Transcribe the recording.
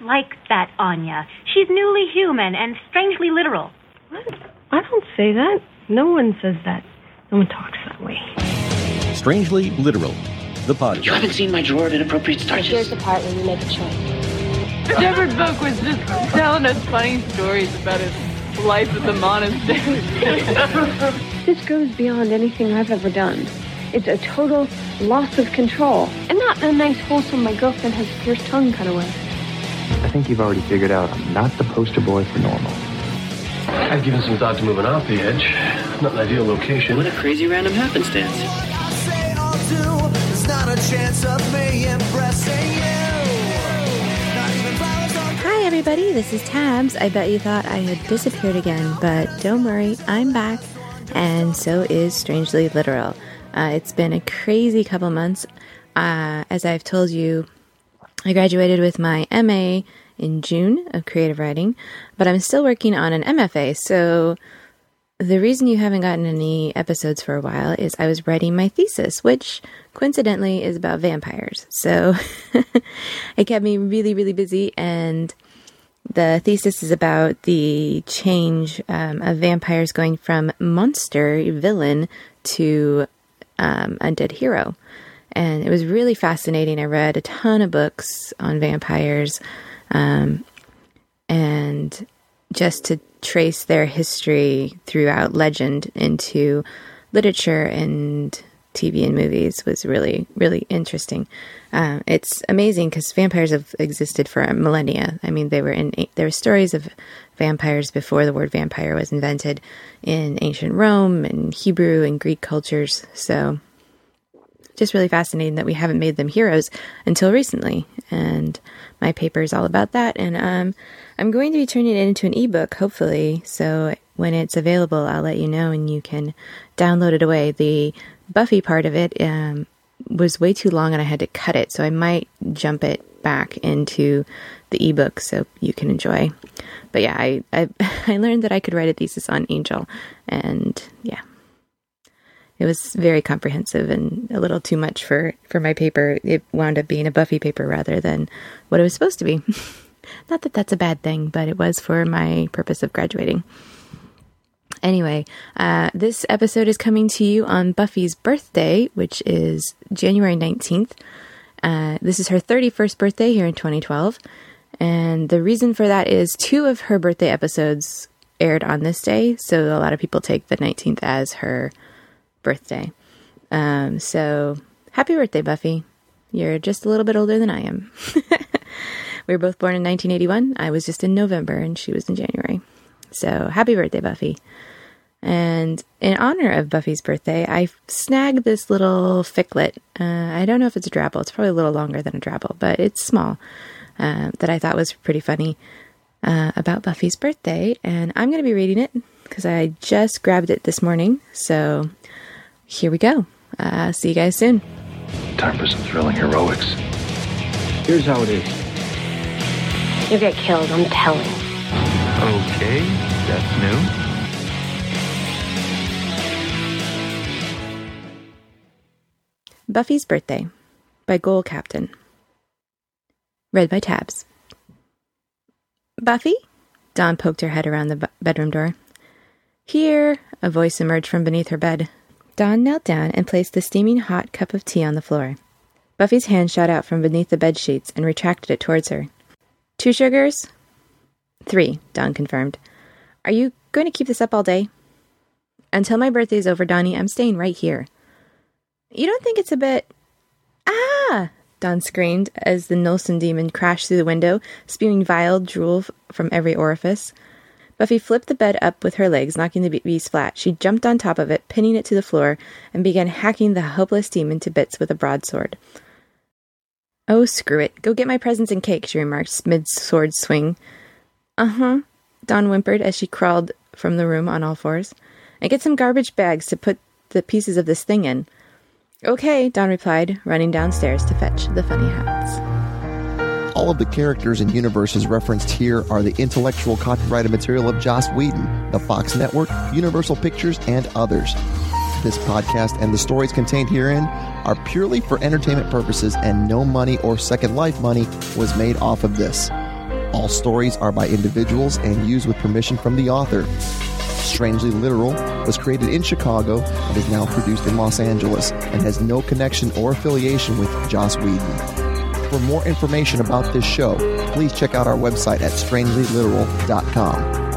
like that Anya. She's newly human and strangely literal. What? I don't say that. No one says that. No one talks that way. Strangely Literal, the podcast. You haven't seen my drawer of inappropriate Here's starches? the part where you make a choice. Shepherd Book was just telling us funny stories about his life at the monastery. This goes beyond anything I've ever done. It's a total loss of control. And not in a nice, wholesome, my girlfriend has a pierced tongue kind of way. I think you've already figured out I'm not the poster boy for normal. I've given some thought to moving off the edge. Not an ideal location. What a crazy random happenstance. say or do, there's not a chance of me impressing you. Not even flowers on Hi, everybody. This is Tabs. I bet you thought I had disappeared again, but don't worry, I'm back, and so is Strangely Literal. Uh, it's been a crazy couple months. Uh, as I've told you, I graduated with my MA in June of creative writing, but I'm still working on an MFA. So the reason you haven't gotten any episodes for a while is I was writing my thesis, which coincidentally is about vampires. So it kept me really, really busy. And the thesis is about the change um, of vampires going from monster villain to um, undead hero. And it was really fascinating. I read a ton of books on vampires um, and just to trace their history throughout legend into literature and TV and movies was really, really interesting. Uh, it's amazing because vampires have existed for millennia. I mean, they were in there were stories of vampires before the word vampire was invented in ancient Rome and Hebrew and Greek cultures. So, just really fascinating that we haven't made them heroes until recently. And my paper is all about that. And um, I'm going to be turning it into an ebook, hopefully. So when it's available, I'll let you know and you can download it away. The Buffy part of it um, was way too long and I had to cut it. So I might jump it back into the ebook so you can enjoy. But yeah, I, I, I learned that I could write a thesis on Angel. And yeah, it was very comprehensive and a little too much for, for my paper. It wound up being a Buffy paper rather than what it was supposed to be. Not that that's a bad thing, but it was for my purpose of graduating. Anyway, uh, this episode is coming to you on Buffy's birthday, which is January 19th. Uh, this is her 31st birthday here in 2012. And the reason for that is two of her birthday episodes aired on this day. So a lot of people take the 19th as her birthday. Um, so happy birthday, Buffy. You're just a little bit older than I am. we were both born in 1981. I was just in November and she was in January. So happy birthday, Buffy. And in honor of Buffy's birthday, I snagged this little ficlet. Uh, I don't know if it's a drabble. It's probably a little longer than a drabble, but it's small. Uh, that I thought was pretty funny uh, about Buffy's birthday. And I'm going to be reading it because I just grabbed it this morning. So here we go. Uh, see you guys soon. Time for some thrilling heroics. Here's how it is. You'll get killed, I'm telling. Okay, that's new. Buffy's Birthday by goolcaptain. Read by Tabs. Buffy? Dawn poked her head around the bedroom door. Here, a voice emerged from beneath her bed. Dawn knelt down and placed the steaming hot cup of tea on the floor. Buffy's hand shot out from beneath the bed sheets and retracted it towards her. Two sugars? Three, Dawn confirmed. Are you going to keep this up all day? Until my birthday's over, Dawnie, I'm staying right here. You don't think it's a bit. Ah! Dawn screamed as the Nilsen demon crashed through the window, spewing vile drool from every orifice. Buffy flipped the bed up with her legs, knocking the beast flat. She jumped on top of it, pinning it to the floor, and began hacking the helpless demon to bits with a broadsword. Oh, screw it. Go get my presents and cake, she remarked, mid sword swing. Uh huh, Dawn whimpered as she crawled from the room on all fours. And get some garbage bags to put the pieces of this thing in. Okay, Dawn replied, running downstairs to fetch the funny hats. All of the characters and universes referenced here are the intellectual copyrighted material of Joss Whedon, the Fox Network, Universal Pictures, and others. This podcast and the stories contained herein are purely for entertainment purposes, and no money or Second Life money was made off of this. All stories are by individuals and used with permission from the author. Strangely Literal was created in Chicago and is now produced in Los Angeles and has no connection or affiliation with Joss Whedon. For more information about this show, please check out our website at strangelyliteral.com.